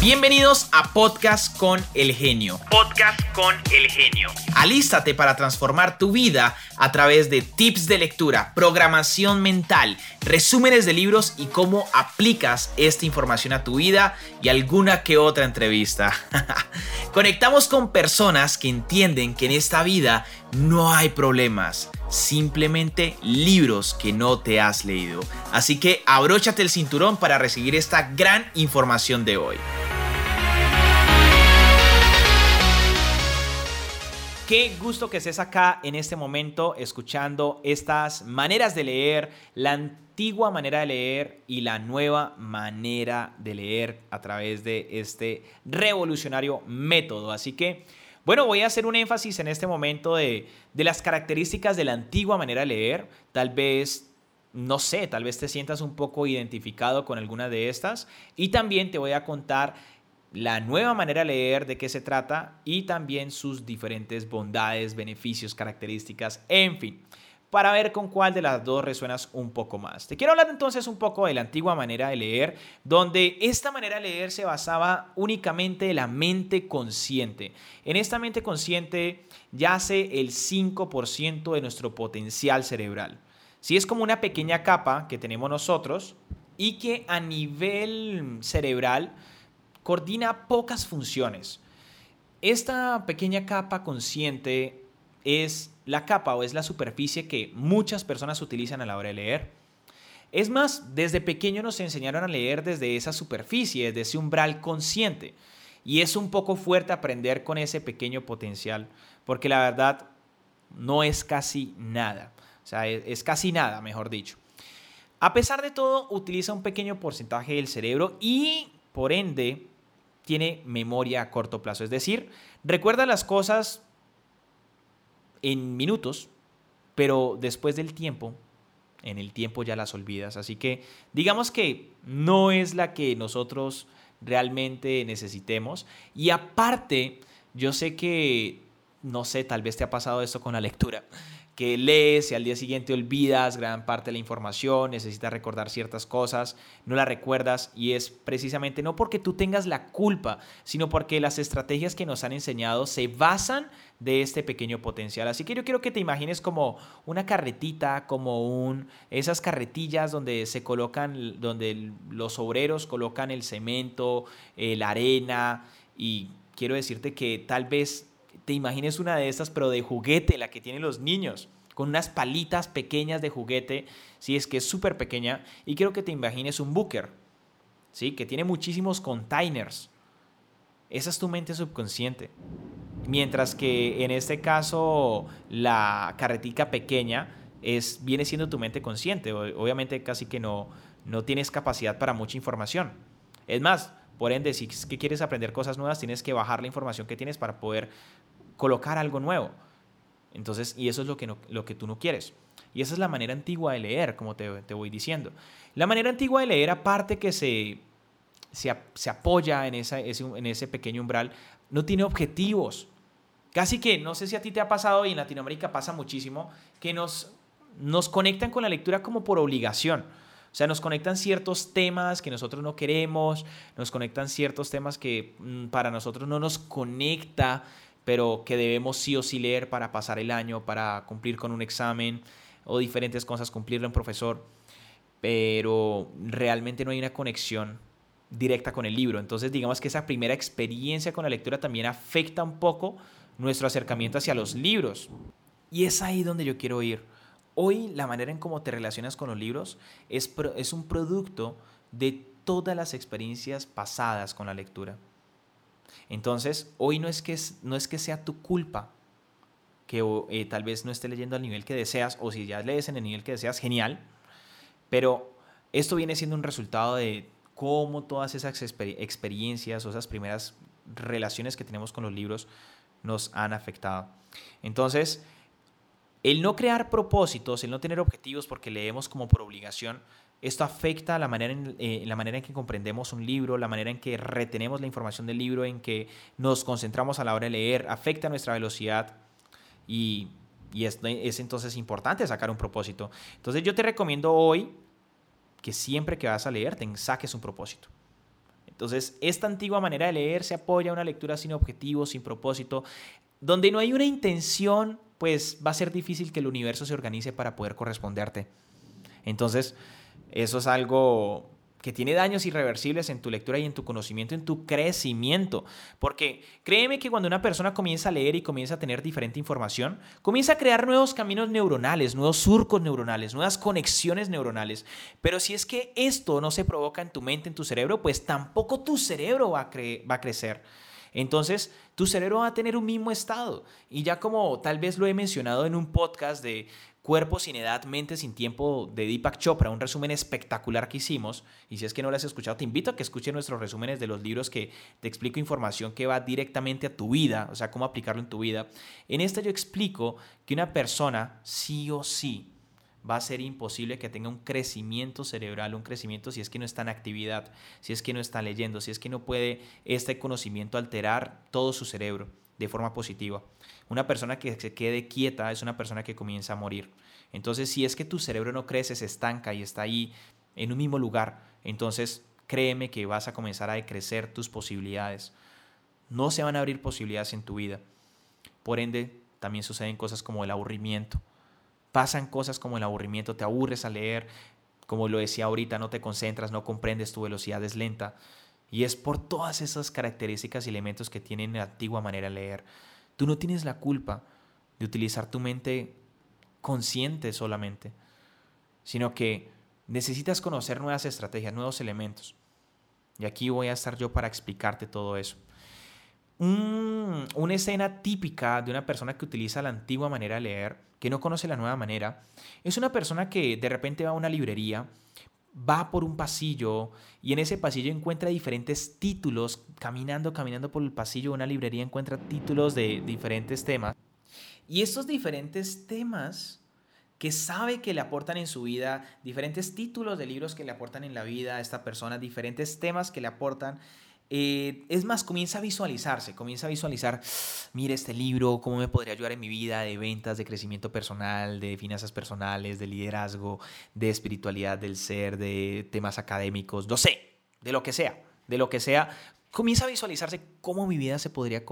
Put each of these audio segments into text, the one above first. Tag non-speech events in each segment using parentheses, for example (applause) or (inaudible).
Bienvenidos a Podcast con el Genio. Podcast con el Genio. Alístate para transformar tu vida a través de tips de lectura, programación mental, resúmenes de libros y cómo aplicas esta información a tu vida y alguna que otra entrevista. (laughs) Conectamos con personas que entienden que en esta vida no hay problemas, simplemente libros que no te has leído. Así que abróchate el cinturón para recibir esta gran información de hoy. Qué gusto que estés acá en este momento escuchando estas maneras de leer, la antigua manera de leer y la nueva manera de leer a través de este revolucionario método. Así que, bueno, voy a hacer un énfasis en este momento de, de las características de la antigua manera de leer. Tal vez no sé, tal vez te sientas un poco identificado con alguna de estas. Y también te voy a contar la nueva manera de leer, de qué se trata y también sus diferentes bondades, beneficios, características, en fin, para ver con cuál de las dos resuenas un poco más. Te quiero hablar entonces un poco de la antigua manera de leer, donde esta manera de leer se basaba únicamente en la mente consciente. En esta mente consciente yace el 5% de nuestro potencial cerebral. Si es como una pequeña capa que tenemos nosotros y que a nivel cerebral coordina pocas funciones. Esta pequeña capa consciente es la capa o es la superficie que muchas personas utilizan a la hora de leer. Es más, desde pequeño nos enseñaron a leer desde esa superficie, desde ese umbral consciente. Y es un poco fuerte aprender con ese pequeño potencial, porque la verdad no es casi nada. O sea, es, casi nada, mejor dicho. A pesar de todo, utiliza un pequeño porcentaje del cerebro y, por ende, tiene memoria a corto plazo. Es decir, recuerda las cosas en minutos, pero después del tiempo, en el tiempo ya las olvidas. Así que digamos que no es la que nosotros realmente necesitemos. Y aparte, yo sé que, no sé, tal vez te ha pasado esto con la lectura que lees y al día siguiente olvidas gran parte de la información, necesitas recordar ciertas cosas, no las recuerdas y es precisamente no porque tú tengas la culpa, sino porque las estrategias que nos han enseñado se basan de este pequeño potencial. Así que yo quiero que te imagines como una carretita, como un esas carretillas donde se colocan donde los obreros colocan el cemento, eh, la arena y quiero decirte que tal vez te imagines una de estas, pero de juguete, la que tienen los niños, con unas palitas pequeñas de juguete, si es que es súper pequeña, y quiero que te imagines un booker, ¿sí? que tiene muchísimos containers. Esa es tu mente subconsciente. Mientras que en este caso la carretica pequeña es, viene siendo tu mente consciente. Obviamente casi que no, no tienes capacidad para mucha información. Es más, por ende, si es que quieres aprender cosas nuevas, tienes que bajar la información que tienes para poder colocar algo nuevo. Entonces, y eso es lo que, lo que tú no quieres. Y esa es la manera antigua de leer, como te, voy diciendo. La manera antigua de leer, aparte que se, se, apoya en, esa, ese, en ese pequeño umbral, no tiene objetivos. Casi que, no sé si a ti te ha pasado y en Latinoamérica pasa muchísimo, que nos, nos conectan con la lectura como por obligación. O sea, nos conectan ciertos temas que nosotros no queremos, nos conectan ciertos temas que mm, para nosotros no nos conecta, pero que debemos sí o sí leer para pasar el año, para cumplir con un examen o diferentes cosas, cumplirlo en profesor, pero realmente no hay una conexión directa con el libro. Entonces digamos que esa primera experiencia con la lectura también afecta un poco nuestro acercamiento hacia los libros. Y es ahí donde yo quiero ir. Hoy la manera en cómo te relacionas con los libros es, es un producto de todas las experiencias pasadas con la lectura. Entonces, hoy no es que, no es que sea tu culpa que eh, tal vez no esté leyendo al nivel que deseas, o si ya lees en el nivel que deseas, genial, pero esto viene siendo un resultado de cómo todas esas experiencias o esas primeras relaciones que tenemos con los libros nos han afectado. Entonces, el no crear propósitos, el no tener objetivos porque leemos como por obligación, esto afecta la manera, en, eh, la manera en que comprendemos un libro, la manera en que retenemos la información del libro, en que nos concentramos a la hora de leer, afecta nuestra velocidad y, es entonces importante sacar un propósito. Entonces yo te recomiendo hoy que siempre que vas a leer te saques un propósito. Entonces, esta antigua manera de leer se apoya a una lectura sin objetivo, sin propósito, donde no hay una intención, pues va a ser difícil que el universo se organice para poder corresponderte. Entonces, eso es algo que tiene daños irreversibles en tu lectura y en tu conocimiento, en tu crecimiento. Porque créeme que cuando una persona comienza a leer y comienza a tener diferente información, comienza a crear nuevos caminos neuronales, nuevos surcos neuronales, nuevas conexiones neuronales. Pero si es que esto no se provoca en tu mente, en tu cerebro, pues tampoco tu cerebro va a, va a crecer. Entonces, tu cerebro va a tener un mismo estado. Y ya como tal vez lo he mencionado en un podcast de Cuerpo sin edad, mente sin tiempo de Deepak Chopra, un resumen espectacular que hicimos. Y si es que no lo has escuchado, te invito a que escuches nuestros resúmenes de los libros que te explico información que va directamente a tu vida, o sea, cómo aplicarlo en tu vida. En esta yo explico que una persona sí o sí va a ser imposible que tenga un crecimiento cerebral, un crecimiento si es que no está en actividad, si es que no está leyendo, si es que no puede este conocimiento alterar todo su cerebro de forma positiva. Una persona que se quede quieta es una persona que comienza a morir. Entonces, si es que tu cerebro no crece, se estanca y está ahí en un mismo lugar, entonces créeme que vas a comenzar a decrecer tus posibilidades. No se van a abrir posibilidades en tu vida. Por ende, también suceden cosas como el aburrimiento. Pasan cosas como el aburrimiento, te aburres a leer, como lo decía ahorita, no te concentras, no comprendes, tu velocidad es lenta. Y es por todas esas características y elementos que tienen la antigua manera de leer. Tú no tienes la culpa de utilizar tu mente consciente solamente, sino que necesitas conocer nuevas estrategias, nuevos elementos. Y aquí voy a estar yo para explicarte todo eso. Una escena típica de una persona que utiliza la antigua manera de leer, que no conoce la nueva manera, es una persona que de repente va a una librería, va por un pasillo y en ese pasillo encuentra diferentes títulos, caminando, caminando por el pasillo de una librería encuentra títulos de diferentes temas. Y estos diferentes temas que sabe que le aportan en su vida, diferentes títulos de libros que le aportan en la vida a esta persona, diferentes temas que le aportan, eh, es más, comienza a visualizarse, comienza a visualizar, mire este libro, cómo me podría ayudar en mi vida de ventas, de crecimiento personal, de finanzas personales, de liderazgo, de espiritualidad del ser, de temas académicos, no sé, de lo que sea, de lo que sea. Comienza a visualizarse cómo mi vida se podría,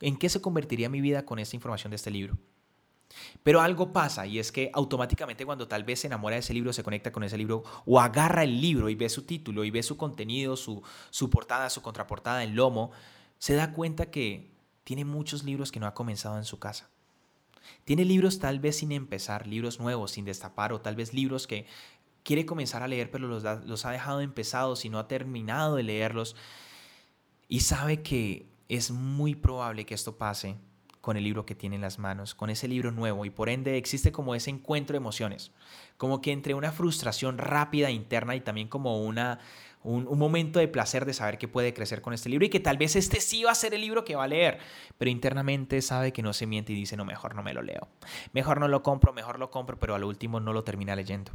en qué se convertiría mi vida con esta información de este libro. Pero algo pasa y es que automáticamente cuando tal vez se enamora de ese libro, se conecta con ese libro o agarra el libro y ve su título y ve su contenido, su, su portada, su contraportada, el lomo, se da cuenta que tiene muchos libros que no ha comenzado en su casa. Tiene libros tal vez sin empezar, libros nuevos, sin destapar o tal vez libros que quiere comenzar a leer pero los, los ha dejado empezados y no ha terminado de leerlos. Y sabe que es muy probable que esto pase con el libro que tiene en las manos, con ese libro nuevo y por ende existe como ese encuentro de emociones, como que entre una frustración rápida interna y también como una, un, momento de placer de saber que puede crecer con este libro y que tal vez este sí va a ser el libro que va a leer, pero internamente sabe que no se miente y dice, no, mejor no me lo leo, mejor no lo compro, mejor lo compro, pero al último no lo termina leyendo.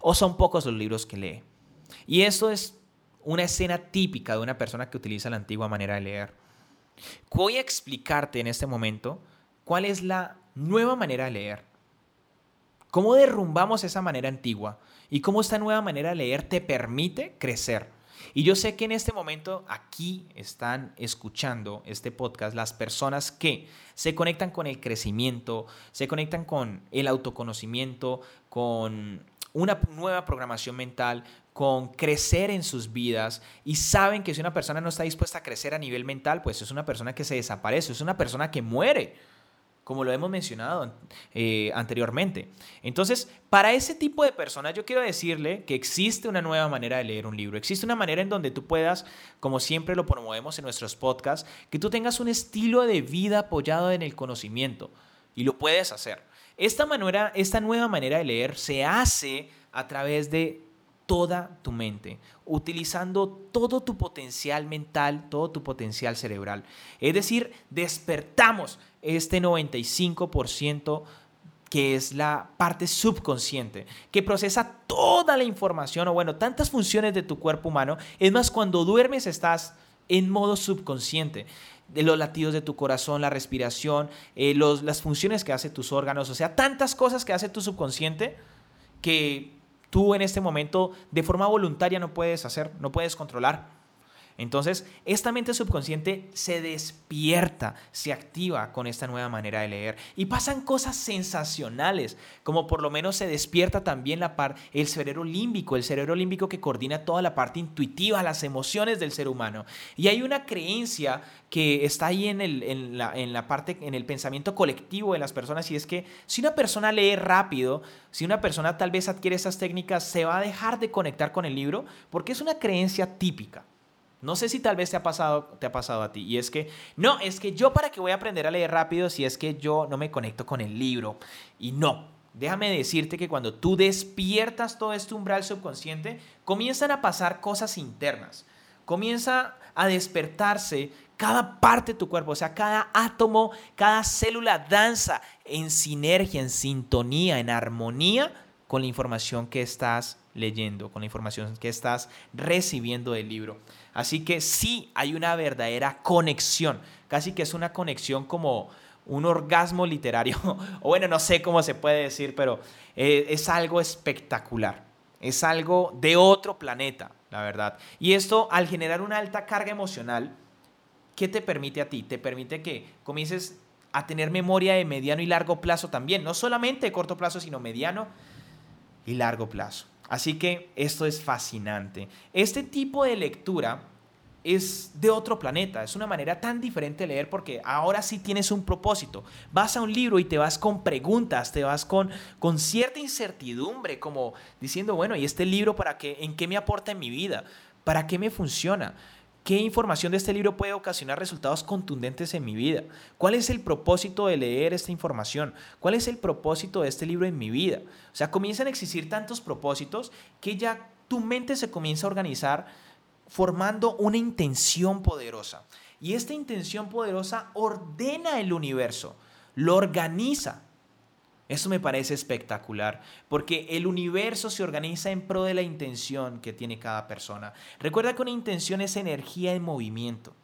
O son pocos los libros que lee. Y eso es una escena típica de una persona que utiliza la antigua manera de leer. Voy a explicarte en este momento cuál es la nueva manera de leer. Cómo derrumbamos esa manera antigua y cómo esta nueva manera de leer te permite crecer. Y yo sé que en este momento aquí están escuchando este podcast las personas que se conectan con el crecimiento, se conectan con el autoconocimiento, con una nueva programación mental, con crecer en sus vidas y saben que si una persona no está dispuesta a crecer a nivel mental, pues es una persona que se desaparece, es una persona que muere, como lo hemos mencionado eh, anteriormente. Entonces, para ese tipo de personas yo quiero decirle que existe una nueva manera de leer un libro, existe una manera en donde tú puedas, como siempre lo promovemos en nuestros podcasts, que tú tengas un estilo de vida apoyado en el conocimiento y lo puedes hacer. Esta, manera, esta nueva manera de leer se hace a través de toda tu mente, utilizando todo tu potencial mental, todo tu potencial cerebral. Es decir, despertamos este 95% que es la parte subconsciente, que procesa toda la información o bueno, tantas funciones de tu cuerpo humano. Es más, cuando duermes estás en modo subconsciente de los latidos de tu corazón, la respiración, eh, las funciones que hace tus órganos, o sea, tantas cosas que hace tu subconsciente que tú en este momento de forma voluntaria no puedes hacer, no puedes controlar. Entonces, esta mente subconsciente se despierta, se activa con esta nueva manera de leer y pasan cosas sensacionales, como por lo menos se despierta también la par el cerebro límbico, el cerebro límbico que coordina toda la parte intuitiva, las emociones del ser humano. Y hay una creencia que está ahí en, el, en, la, parte, en el pensamiento colectivo de las personas y es que si una persona lee rápido, si una persona tal vez adquiere esas técnicas, se va a dejar de conectar con el libro porque es una creencia típica. No sé si tal vez te ha pasado, te ha pasado a ti. Y es que, no, es que yo para que voy a aprender a leer rápido si es que yo no me conecto con el libro. Y no, déjame decirte que cuando tú despiertas todo este umbral subconsciente, comienzan a pasar cosas internas. Comienza a despertarse cada parte de tu cuerpo, o sea, cada átomo, cada célula danza en sinergia, en sintonía, en armonía con la información que estás leyendo, con la información que estás recibiendo del libro. Así que sí hay una verdadera conexión, casi que es una conexión como un orgasmo literario, (laughs) o bueno, no sé cómo se puede decir, pero eh, es algo espectacular, es algo de otro planeta, la verdad. Y esto al generar una alta carga emocional, ¿qué te permite a ti? Te permite que comiences a tener memoria de mediano y largo plazo también, no solamente de corto plazo, sino mediano y largo plazo. Así que esto es fascinante. Este tipo de lectura es de otro planeta, es una manera tan diferente de leer porque ahora sí tienes un propósito. Vas a un libro y te vas con preguntas, te vas con, con cierta incertidumbre, como diciendo, bueno, ¿y este libro para qué? ¿En qué me aporta en mi vida? ¿Para qué me funciona? ¿Qué información de este libro puede ocasionar resultados contundentes en mi vida? ¿Cuál es el propósito de leer esta información? ¿Cuál es el propósito de este libro en mi vida? O sea, comienzan a existir tantos propósitos que ya tu mente se comienza a organizar formando una intención poderosa. Y esta intención poderosa ordena el universo, lo organiza. Eso me parece espectacular, porque el universo se organiza en pro de la intención que tiene cada persona. Recuerda que una intención es energía en movimiento.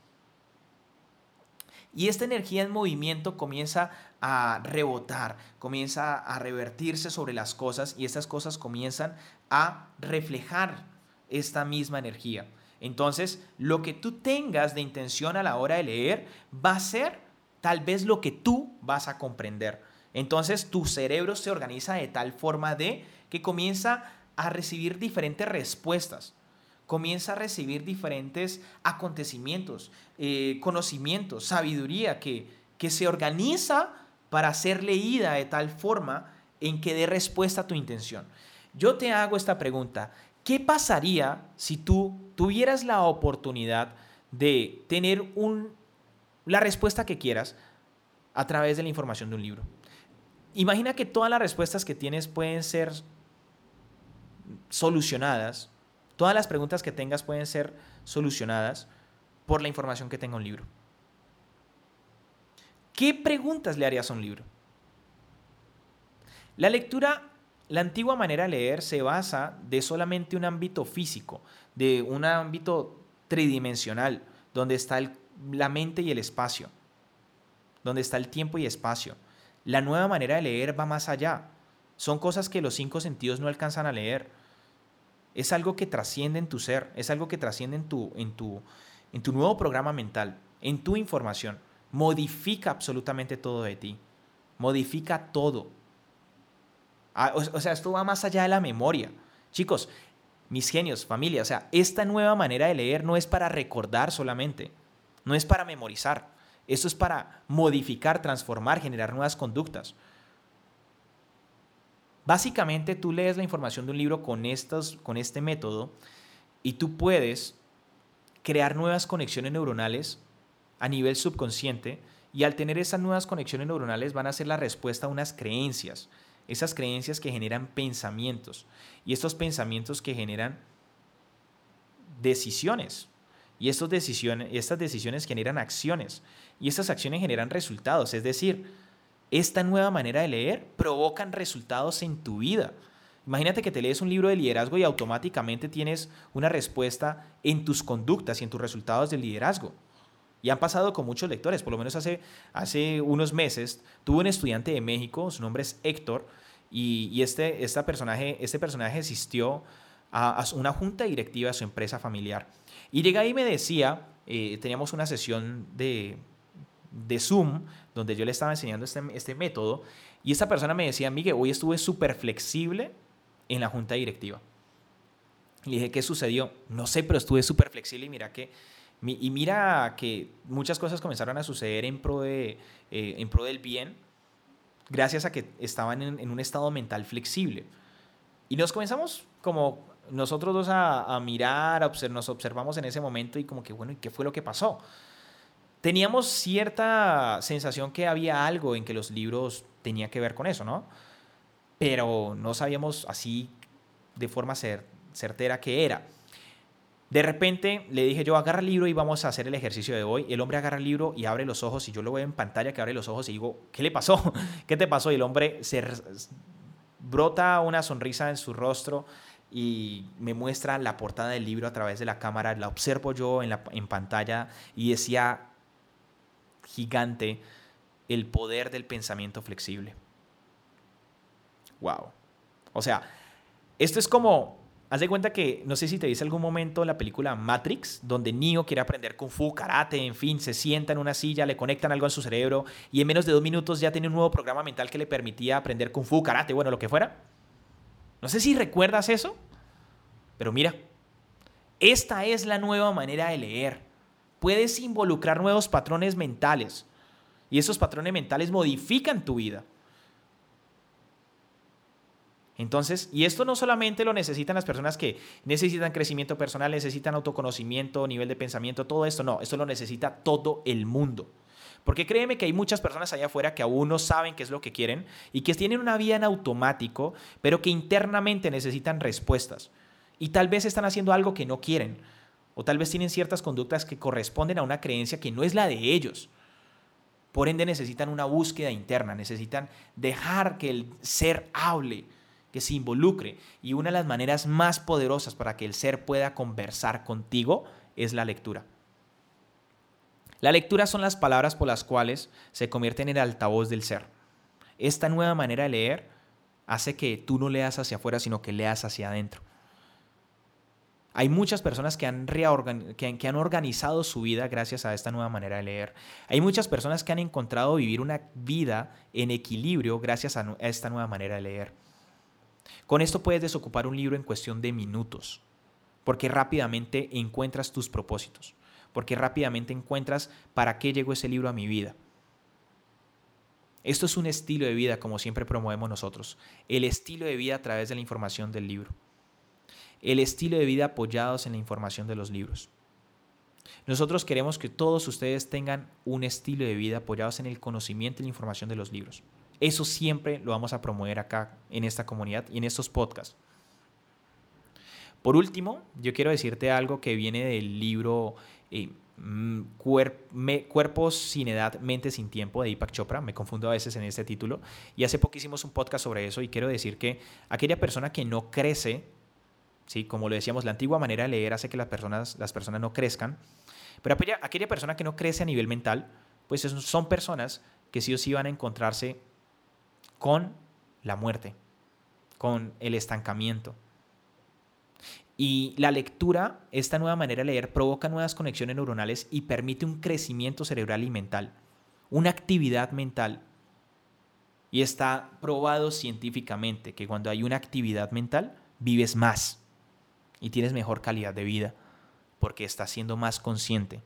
Y esta energía en movimiento comienza a rebotar, comienza a revertirse sobre las cosas y estas cosas comienzan a reflejar esta misma energía. Entonces, lo que tú tengas de intención a la hora de leer va a ser tal vez lo que tú vas a comprender. Entonces tu cerebro se organiza de tal forma de que comienza a recibir diferentes respuestas, comienza a recibir diferentes acontecimientos, eh, conocimientos, sabiduría que, que se organiza para ser leída de tal forma en que dé respuesta a tu intención. Yo te hago esta pregunta, ¿qué pasaría si tú tuvieras la oportunidad de tener un, la respuesta que quieras a través de la información de un libro? Imagina que todas las respuestas que tienes pueden ser solucionadas, todas las preguntas que tengas pueden ser solucionadas por la información que tenga un libro. ¿Qué preguntas le harías a un libro? La lectura, la antigua manera de leer se basa de solamente un ámbito físico, de un ámbito tridimensional, donde está la mente y el espacio, donde está el tiempo y espacio. La nueva manera de leer va más allá. Son cosas que los cinco sentidos no alcanzan a leer. Es algo que trasciende en tu ser, es algo que trasciende en tu, en tu, en tu nuevo programa mental, en tu información. Modifica absolutamente todo de ti. Modifica todo. Ah, o sea, esto va más allá de la memoria. Chicos, mis genios, familia, o sea, esta nueva manera de leer no es para recordar solamente, no es para memorizar. Eso es para modificar, transformar, generar nuevas conductas. Básicamente tú lees la información de un libro con, con este método y tú puedes crear nuevas conexiones neuronales a nivel subconsciente y al tener esas nuevas conexiones neuronales van a ser la respuesta a unas creencias, esas creencias que generan pensamientos y estos pensamientos que generan decisiones y estas decisiones, estas decisiones generan acciones y estas acciones generan resultados. Es decir, esta nueva manera de leer provocan resultados en tu vida. Imagínate que te lees un libro de liderazgo y automáticamente tienes una respuesta en tus conductas y en tus resultados del liderazgo. Y han pasado con muchos lectores, por lo menos hace, hace unos meses, tuve un estudiante de México, su nombre es Héctor, y, este, esta personaje, este personaje asistió a, una junta directiva de su empresa familiar. Y llega y me decía, eh, teníamos una sesión de, de Zoom donde yo le estaba enseñando este, este método y esta persona me decía, Miguel, hoy estuve súper flexible en la junta directiva. Le dije, ¿qué sucedió? No sé, pero estuve súper flexible y mira que, y mira que muchas cosas comenzaron a suceder en pro, de, eh, en pro del bien gracias a que estaban en, un estado mental flexible. Y nos comenzamos como nosotros dos a, mirar, nos observamos en ese momento y como que, bueno, ¿y qué fue lo que pasó? Teníamos cierta sensación que había algo en que los libros tenía que ver con eso, ¿no? Pero no sabíamos así de forma certera qué era. De repente le dije yo, agarra el libro y vamos a hacer el ejercicio de hoy. El hombre agarra el libro y abre los ojos y yo lo veo en pantalla que abre los ojos y digo, ¿qué le pasó? (laughs) ¿Qué te pasó? Y el hombre se brota una sonrisa en su rostro y me muestra la portada del libro a través de la cámara. La observo yo en, la, en pantalla y decía gigante el poder del pensamiento flexible. Wow. O sea, esto es como Haz de cuenta que, no sé si te dice algún momento la película Matrix, donde Neo quiere aprender kung fu, karate, en fin, se sienta en una silla, le conectan algo en su cerebro y en menos de dos minutos ya tiene un nuevo programa mental que le permitía aprender kung fu, karate, bueno, lo que fuera. No sé si recuerdas eso, pero mira, esta es la nueva manera de leer. Puedes involucrar nuevos patrones mentales y esos patrones mentales modifican tu vida. Entonces, y esto no solamente lo necesitan las personas que necesitan crecimiento personal, necesitan autoconocimiento, nivel de pensamiento, todo esto, no, esto lo necesita todo el mundo. Porque créeme que hay muchas personas allá afuera que aún no saben qué es lo que quieren y que tienen una vida en automático, pero que internamente necesitan respuestas. Y tal vez están haciendo algo que no quieren. O tal vez tienen ciertas conductas que corresponden a una creencia que no es la de ellos. Por ende necesitan una búsqueda interna, necesitan dejar que el ser hable, que se involucre. Y una de las maneras más poderosas para que el ser pueda conversar contigo es la lectura. La lectura son las palabras por las cuales se convierte en el altavoz del ser. Esta nueva manera de leer hace que tú no leas hacia afuera, sino que leas hacia adentro. Hay muchas personas que han, que, han, organizado su vida gracias a esta nueva manera de leer. Hay muchas personas que han encontrado vivir una vida en equilibrio gracias a esta nueva manera de leer. Con esto puedes desocupar un libro en cuestión de minutos, porque rápidamente encuentras tus propósitos, porque rápidamente encuentras para qué llegó ese libro a mi vida. Esto es un estilo de vida como siempre promovemos nosotros, el estilo de vida a través de la información del libro, el estilo de vida apoyados en la información de los libros. Nosotros queremos que todos ustedes tengan un estilo de vida apoyados en el conocimiento y la información de los libros. Eso siempre lo vamos a promover acá en esta comunidad y en estos podcasts. Por último, yo quiero decirte algo que viene del libro eh, mm, Cuerpos sin edad, mente sin tiempo de Deepak Chopra. Me confundo a veces en este título. Y hace poco hicimos un podcast sobre eso y quiero decir que aquella persona que no crece, ¿sí? como lo decíamos, la antigua manera de leer hace que las personas, las personas no crezcan. Pero aquella, aquella persona que no crece a nivel mental, pues son personas que sí o sí van a encontrarse con la muerte, con el estancamiento. Y la lectura, esta nueva manera de leer, provoca nuevas conexiones neuronales y permite un crecimiento cerebral y mental, una actividad mental. Y está probado científicamente que cuando hay una actividad mental, vives más y tienes mejor calidad de vida porque estás siendo más consciente.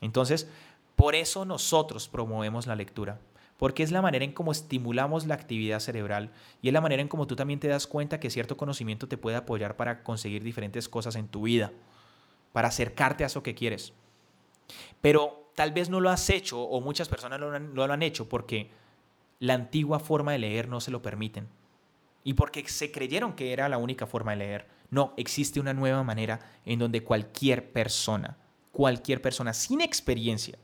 Entonces, por eso nosotros promovemos la lectura porque es la manera en cómo estimulamos la actividad cerebral y es la manera en cómo tú también te das cuenta que cierto conocimiento te puede apoyar para conseguir diferentes cosas en tu vida, para acercarte a eso que quieres. Pero tal vez no lo has hecho o muchas personas no lo han, hecho porque la antigua forma de leer no se lo permiten y porque se creyeron que era la única forma de leer. No, existe una nueva manera en donde cualquier persona, cualquier persona sin experiencia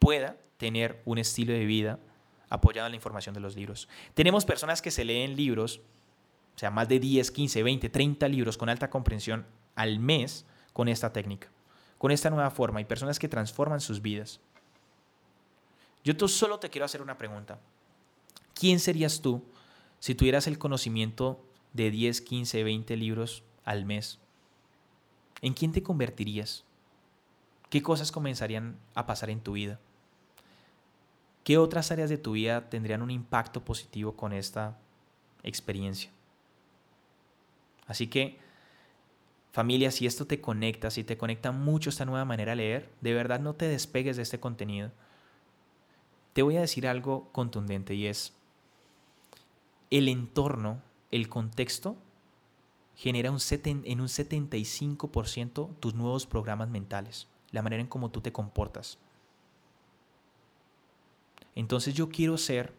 pueda tener un estilo de vida apoyado en la información de los libros. Tenemos personas que se leen libros, o sea, más de 10, 15, 20, 30 libros con alta comprensión al mes con esta técnica, con esta nueva forma, y personas que transforman sus vidas. Yo solo te quiero hacer una pregunta. ¿Quién serías tú si tuvieras el conocimiento de 10, 15, 20 libros al mes, ¿en quién te convertirías? ¿Qué cosas comenzarían a pasar en tu vida? ¿Qué otras áreas de tu vida tendrían un impacto positivo con esta experiencia? Así que, familia, si esto te conecta, si te conecta mucho esta nueva manera de leer, de verdad no te despegues de este contenido. Te voy a decir algo contundente y es, el entorno, el contexto, genera en un 75% tus nuevos programas mentales, la manera en cómo tú te comportas. Entonces yo quiero ser,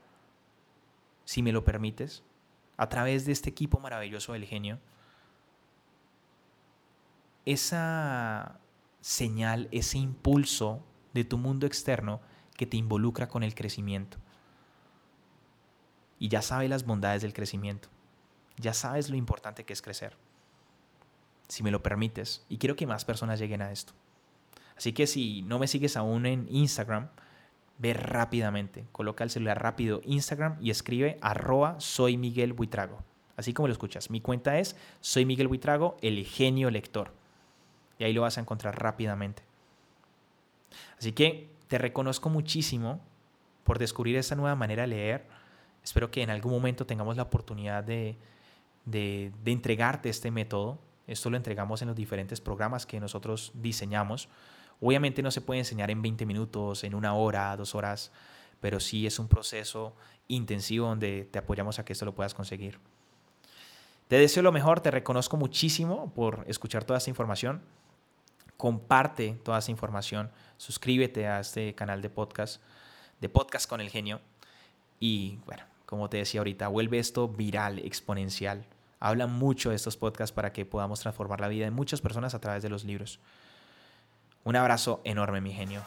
si me lo permites, a través de este equipo maravilloso del genio, esa señal, ese impulso de tu mundo externo que te involucra con el crecimiento. Y ya sabes las bondades del crecimiento. Ya sabes lo importante que es crecer. Si me lo permites. Y quiero que más personas lleguen a esto. Así que si no me sigues aún en Instagram, ve rápidamente. Coloca el celular rápido Instagram y escribe arroba soy Miguel Buitrago. Así como lo escuchas. Mi cuenta es soy Miguel Buitrago, el genio lector. Y ahí lo vas a encontrar rápidamente. Así que te reconozco muchísimo por descubrir esta nueva manera de leer. Espero que en algún momento tengamos la oportunidad de, de, de entregarte este método. Esto lo entregamos en los diferentes programas que nosotros diseñamos. Obviamente no se puede enseñar en 20 minutos, en una hora, dos horas, pero sí es un proceso intensivo donde te apoyamos a que esto lo puedas conseguir. Te deseo lo mejor, te reconozco muchísimo por escuchar toda esta información comparte toda esa información, suscríbete a este canal de podcast, de podcast con el genio. Y bueno, como te decía ahorita, vuelve esto viral, exponencial. Habla mucho de estos podcasts para que podamos transformar la vida de muchas personas a través de los libros. Un abrazo enorme, mi genio.